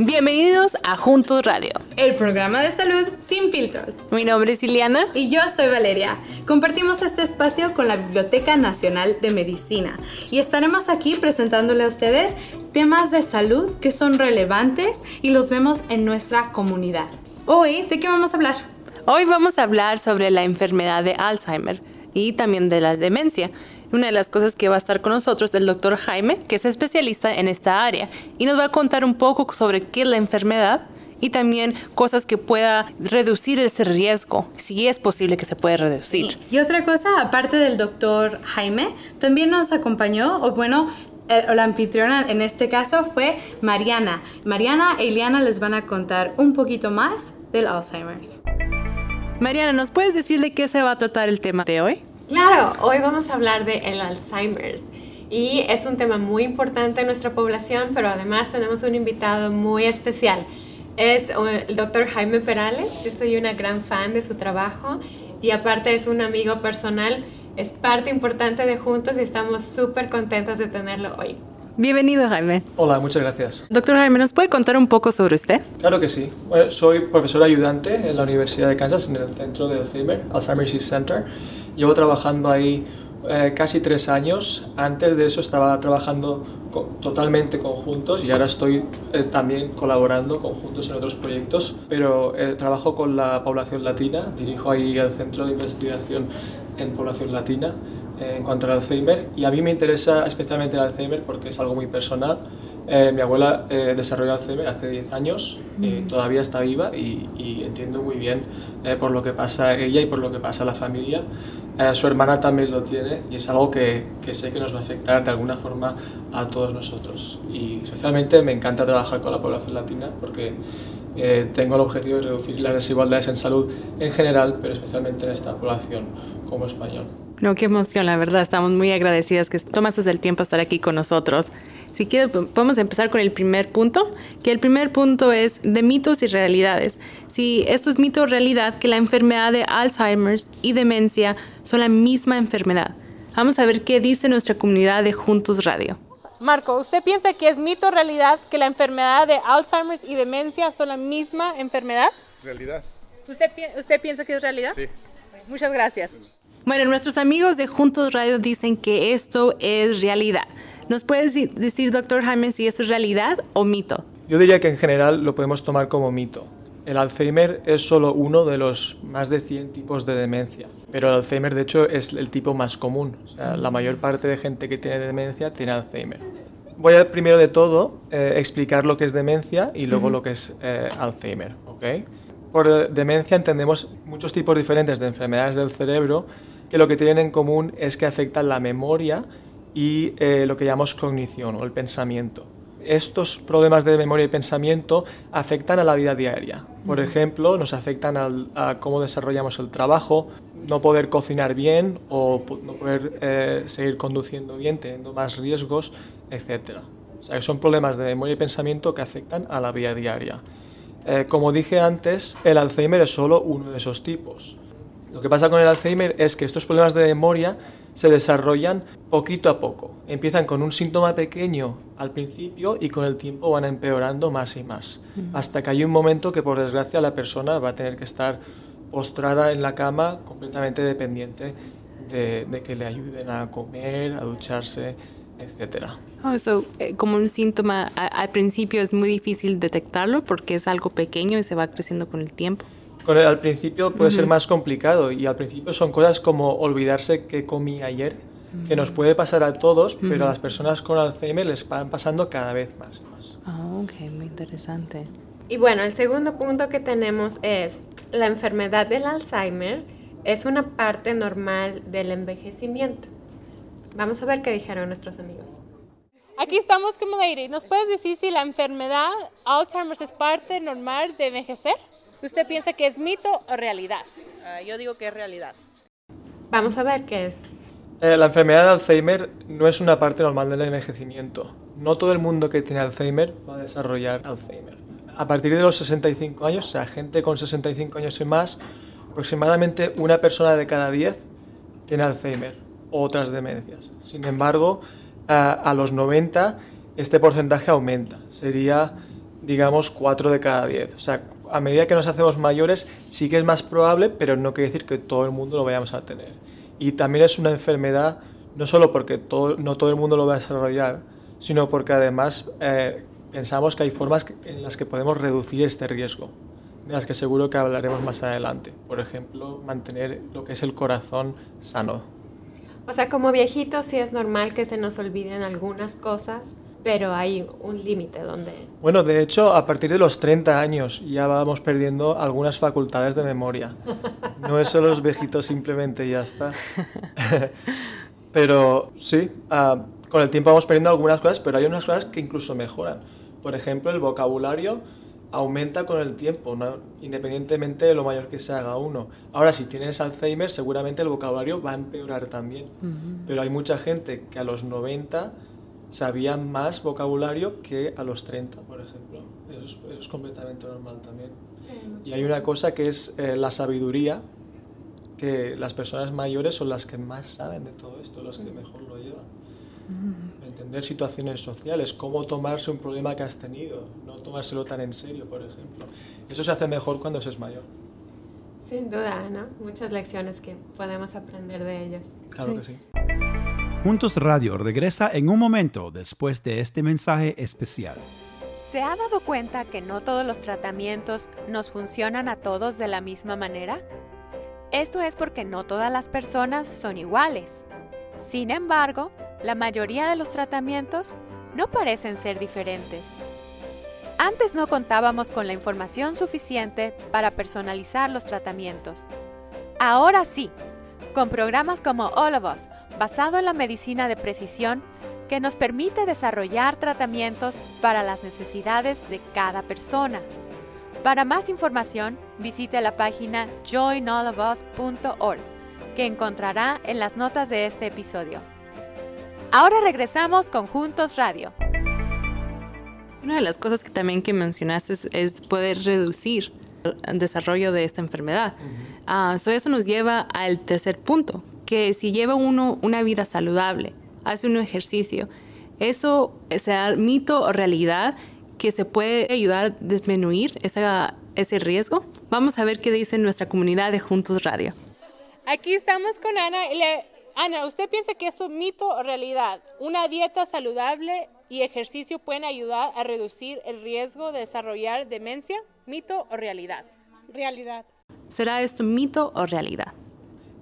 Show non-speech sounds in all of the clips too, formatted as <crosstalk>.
Bienvenidos a Juntos Radio, el programa de salud sin filtros. Mi nombre es Iliana. Y yo soy Valeria. Compartimos este espacio con la Biblioteca Nacional de Medicina y estaremos aquí presentándole a ustedes temas de salud que son relevantes y los vemos en nuestra comunidad. Hoy, ¿de qué vamos a hablar? Hoy vamos a hablar sobre la enfermedad de Alzheimer y también de la demencia. Una de las cosas que va a estar con nosotros es el doctor Jaime, que es especialista en esta área, y nos va a contar un poco sobre qué es la enfermedad y también cosas que pueda reducir ese riesgo, si es posible que se pueda reducir. Y otra cosa, aparte del doctor Jaime, también nos acompañó, o bueno, la anfitriona en este caso fue Mariana. Mariana e Iliana les van a contar un poquito más del Alzheimer's. Mariana, ¿nos puedes decir de qué se va a tratar el tema de hoy? Claro, hoy vamos a hablar de el Alzheimer's y es un tema muy importante en nuestra población, pero además tenemos un invitado muy especial. Es el doctor Jaime Perales, yo soy una gran fan de su trabajo y aparte es un amigo personal, es parte importante de Juntos y estamos súper contentos de tenerlo hoy. Bienvenido, Jaime. Hola, muchas gracias. Doctor Jaime, ¿nos puede contar un poco sobre usted? Claro que sí. soy profesor ayudante en la Universidad de Kansas, en el centro de Alzheimer, Alzheimer's Center Llevo trabajando ahí eh, casi tres años. Antes de eso estaba trabajando totalmente conjuntos y ahora estoy eh, también colaborando conjuntos en otros proyectos, pero eh, trabajo con la población latina, dirijo ahí el Centro de Investigación en Población Latina en cuanto al Alzheimer y a mí me interesa especialmente el Alzheimer porque es algo muy personal. Mi abuela desarrolló Alzheimer hace 10 años, mm. todavía está viva y, y entiendo muy bien por lo que pasa ella y por lo que pasa la familia eh, su hermana también lo tiene y es algo que, que, sé que nos va a afectar de alguna forma a todos nosotros. Y especialmente me encanta trabajar con la población latina porque eh, tengo el objetivo de reducir las desigualdades en salud en general, pero especialmente en esta población como español. No, qué emoción, la verdad. Estamos muy agradecidas que tomaste el tiempo a estar aquí con nosotros. Si quieres, podemos empezar con el primer punto, que el primer punto es de mitos y realidades. Si esto es mito o realidad, que la enfermedad de Alzheimer's y demencia son la misma enfermedad. Vamos a ver qué dice nuestra comunidad de Juntos Radio. Marco, ¿usted piensa que es mito o realidad que la enfermedad de Alzheimer's y demencia son la misma enfermedad? Realidad. ¿Usted, usted piensa que es realidad? Sí. Muchas gracias. Bueno, nuestros amigos de Juntos Radio dicen que esto es realidad. ¿Nos puedes decir, doctor Jaime, si esto es realidad o mito? Yo diría que en general lo podemos tomar como mito. El Alzheimer es solo uno de los más de 100 tipos de demencia, pero el Alzheimer de hecho es el tipo más común. O sea, la mayor parte de gente que tiene demencia tiene Alzheimer. Voy a primero de todo eh, explicar lo que es demencia y luego lo que es eh, Alzheimer. ¿okay? Por demencia entendemos muchos tipos diferentes de enfermedades del cerebro que lo que tienen en común es que afectan la memoria y eh, lo que llamamos cognición o el pensamiento. Estos problemas de memoria y pensamiento afectan a la vida diaria. Por ejemplo, nos afectan a cómo desarrollamos el trabajo, no poder cocinar bien o no poder eh, seguir conduciendo bien, teniendo más riesgos, etc. O sea, son problemas de memoria y pensamiento que afectan a la vida diaria. Eh, como dije antes, el Alzheimer es solo uno de esos tipos. Lo que pasa con el Alzheimer es que estos problemas de memoria se desarrollan poquito a poco. Empiezan con un síntoma pequeño al principio y con el tiempo van empeorando más y más. Hasta que hay un momento que por desgracia la persona va a tener que estar postrada en la cama completamente dependiente de, que le ayuden a comer, a ducharse, etc. Oh, eh, como un síntoma al principio es muy difícil detectarlo porque es algo pequeño y se va creciendo con el tiempo al principio puede ser más complicado y al principio son cosas como olvidarse que comí ayer, que nos puede pasar a todos, pero a las personas con Alzheimer les van pasando cada vez más. Ah, ok, muy interesante. Y bueno, el segundo punto que tenemos es la enfermedad del Alzheimer es una parte normal del envejecimiento. Vamos a ver qué dijeron nuestros amigos. Aquí estamos con Madeira. ¿Nos puedes decir si la enfermedad Alzheimer es parte normal de envejecer? ¿Usted piensa que es mito o realidad? Ah, yo digo que es realidad. Vamos a ver qué es. Eh, la enfermedad de Alzheimer no es una parte normal del envejecimiento. No todo el mundo que tiene Alzheimer va a desarrollar Alzheimer. A partir de los 65 años, o sea, gente con 65 años y más, aproximadamente una persona de cada 10 tiene Alzheimer o otras demencias. Sin embargo, a, a los 90 este porcentaje aumenta. Sería digamos, 4 de cada 10. O sea, a medida que nos hacemos mayores sí que es más probable, pero no quiere decir que todo el mundo lo vayamos a tener. Y también es una enfermedad, no solo porque todo, no todo el mundo lo va a desarrollar, sino porque además eh, pensamos que hay formas en las que podemos reducir este riesgo, de las que seguro que hablaremos más adelante. Por ejemplo, mantener lo que es el corazón sano. O sea, como viejitos sí es normal que se nos olviden algunas cosas, pero hay un límite donde... Bueno, de hecho, a partir de los 30 años ya vamos perdiendo algunas facultades de memoria. No es solo los viejitos simplemente y ya está. <laughs> pero sí, uh, con el tiempo vamos perdiendo algunas cosas, pero hay unas cosas que incluso mejoran. Por ejemplo, el vocabulario aumenta con el tiempo, ¿no? independientemente de lo mayor que se haga uno. Ahora, si tienes Alzheimer, seguramente el vocabulario va a empeorar también. Uh -huh. Pero hay mucha gente que a los 90 sabía más vocabulario que a los 30, por ejemplo. Eso es, eso es completamente normal también. Y hay una cosa que es eh, la sabiduría, que las personas mayores son las que más saben de todo esto, las que mejor lo llevan. Entender situaciones sociales, cómo tomarse un problema que has tenido, no tomárselo tan en serio, por ejemplo. Eso se hace mejor cuando se es mayor. Sin duda, ¿no? Muchas lecciones que podemos aprender de ellos. Claro sí. que sí. Juntos Radio regresa en un momento después de este mensaje especial. ¿Se ha dado cuenta que no todos los tratamientos nos funcionan a todos de la misma manera? Esto es porque no todas las personas son iguales. Sin embargo, la mayoría de los tratamientos no parecen ser diferentes. Antes no contábamos con la información suficiente para personalizar los tratamientos. Ahora sí, con programas como All of Us, basado en la medicina de precisión, que nos permite desarrollar tratamientos para las necesidades de cada persona. Para más información, visite la página joinallofus.org, que encontrará en las notas de este episodio. Ahora regresamos con Juntos Radio. Una de las cosas que también que mencionaste es, es poder reducir el desarrollo de esta enfermedad. Uh -huh. uh, so eso nos lleva al tercer punto, que si lleva uno una vida saludable, hace un ejercicio, eso sea mito o realidad que se puede ayudar a disminuir esa, ese riesgo. Vamos a ver qué dice nuestra comunidad de Juntos Radio. Aquí estamos con Ana. Le, Ana, ¿usted piensa que eso es mito o realidad? ¿Una dieta saludable y ejercicio pueden ayudar a reducir el riesgo de desarrollar demencia? ¿Mito o realidad? Realidad. ¿Será esto mito o realidad?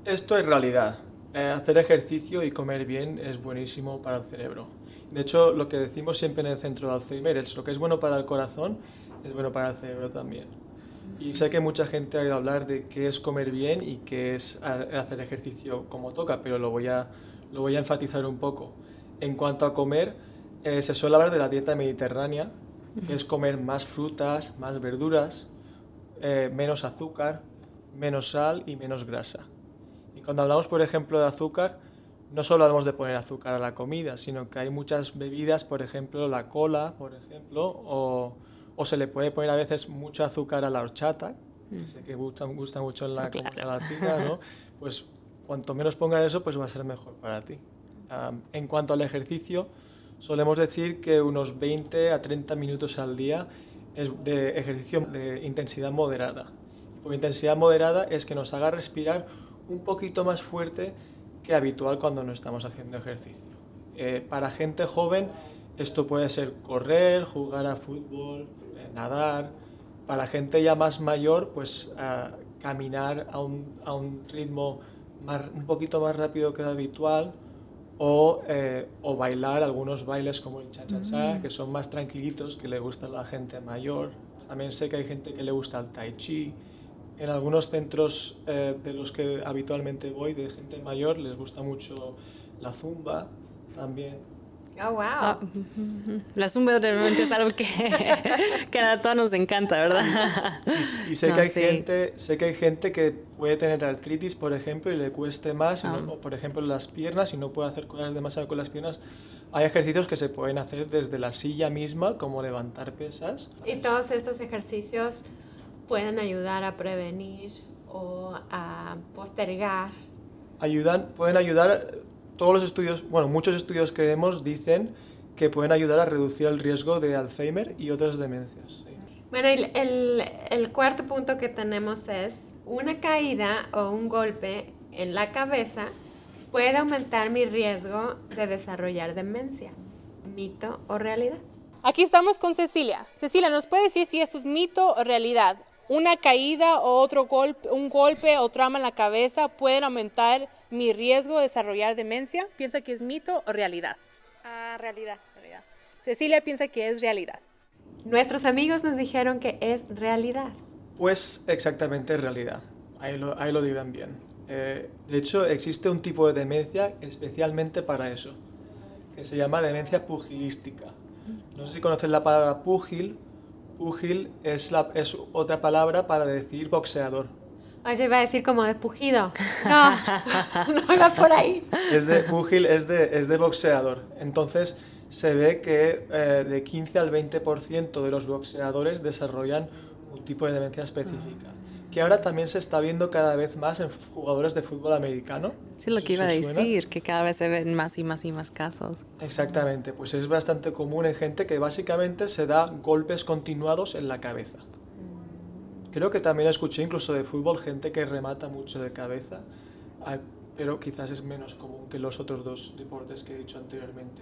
Esto es realidad. Eh, hacer ejercicio y comer bien es buenísimo para el cerebro. De hecho, lo que decimos siempre en el centro de Alzheimer es lo que es bueno para el corazón es bueno para el cerebro también. Y sé que mucha gente ha oído hablar de qué es comer bien y qué es hacer ejercicio como toca, pero lo voy a, lo voy a enfatizar un poco. En cuanto a comer, eh, se suele hablar de la dieta mediterránea, que es comer más frutas, más verduras, eh, menos azúcar, menos sal y menos grasa. Y cuando hablamos, por ejemplo, de azúcar, no solo hablamos de poner azúcar a la comida, sino que hay muchas bebidas, por ejemplo, la cola, por ejemplo, o, o se le puede poner a veces mucho azúcar a la horchata, que mm. sé que gusta, gusta mucho en la claro. comunidad latina, ¿no? <laughs> Pues cuanto menos pongan eso, pues va a ser mejor para ti. Um, en cuanto al ejercicio, solemos decir que unos 20 a 30 minutos al día es de ejercicio de intensidad moderada. Por intensidad moderada es que nos haga respirar un poquito más fuerte que habitual cuando no estamos haciendo ejercicio. Eh, para gente joven esto puede ser correr, jugar a fútbol, eh, nadar. Para gente ya más mayor, pues uh, caminar a un, a un ritmo más, un poquito más rápido que habitual o, eh, o, bailar algunos bailes como el cha-cha-cha, mm. que son más tranquilitos, que le gusta a la gente mayor. También sé que hay gente que le gusta el tai chi. En algunos centros eh, de los que habitualmente voy, de gente mayor, les gusta mucho la zumba también. Oh, wow. Ah, la zumba realmente es algo que, <laughs> que a todos nos encanta, ¿verdad? Y, y sé, no, que hay sí. gente, sé que hay gente que puede tener artritis, por ejemplo, y le cueste más, oh. no, o por ejemplo las piernas, y no puede hacer cosas demasiado con las piernas. Hay ejercicios que se pueden hacer desde la silla misma, como levantar pesas. Y todos estos ejercicios pueden ayudar a prevenir o a postergar. Ayudan, pueden ayudar todos los estudios, bueno, muchos estudios que vemos dicen que pueden ayudar a reducir el riesgo de Alzheimer y otras demencias. Bueno, el, el, el cuarto punto que tenemos es una caída o un golpe en la cabeza puede aumentar mi riesgo de desarrollar demencia. ¿Mito o realidad? Aquí estamos con Cecilia. Cecilia, ¿nos puede decir si esto es mito o realidad? ¿Una caída o otro golpe, un golpe o trauma en la cabeza pueden aumentar mi riesgo de desarrollar demencia? ¿Piensa que es mito o realidad? Ah, realidad. realidad. Cecilia piensa que es realidad. Nuestros amigos nos dijeron que es realidad. Pues exactamente realidad. Ahí lo, ahí lo dirán bien. Eh, de hecho, existe un tipo de demencia especialmente para eso, que se llama demencia pugilística. No sé si conocen la palabra pugil. Pugil es, la, es otra palabra para decir boxeador. Oye, iba a decir como de pujido. No, <laughs> no iba por ahí. Es de pugil, es de, es de boxeador. Entonces, se ve que eh, de 15 al 20% de los boxeadores desarrollan un tipo de demencia específica. Que ahora también se está viendo cada vez más en jugadores de fútbol americano. Sí, lo que iba a decir, que cada vez se ven más y más y más casos. Exactamente, pues es bastante común en gente que básicamente se da golpes continuados en la cabeza. Creo que también escuché incluso de fútbol gente que remata mucho de cabeza, pero quizás es menos común que los otros dos deportes que he dicho anteriormente.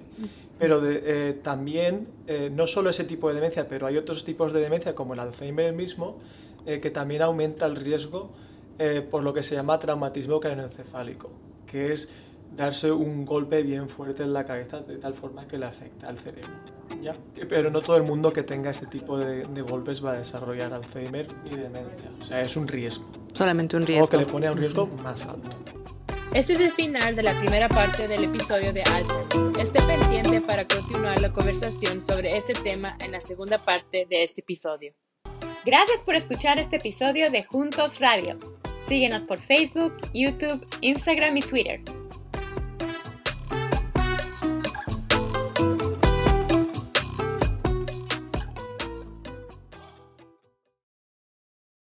Pero de, eh, también, eh, no solo ese tipo de demencia, pero hay otros tipos de demencia como el Alzheimer mismo, eh, que también aumenta el riesgo por lo que se llama traumatismo craneoencefálico, que es darse un golpe bien fuerte en la cabeza de tal forma que le afecta al cerebro. ¿ya? Pero no todo el mundo que tenga este tipo de, de, golpes va a desarrollar Alzheimer y demencia. O sea, es un riesgo. Solamente un riesgo. O que le pone a un riesgo más alto. Este es el final de la primera parte del episodio de Alzheimer. Esté pendiente para continuar la conversación sobre este tema en la segunda parte de este episodio. Gracias por escuchar este episodio de Juntos Radio. Síguenos por Facebook, YouTube, Instagram y Twitter.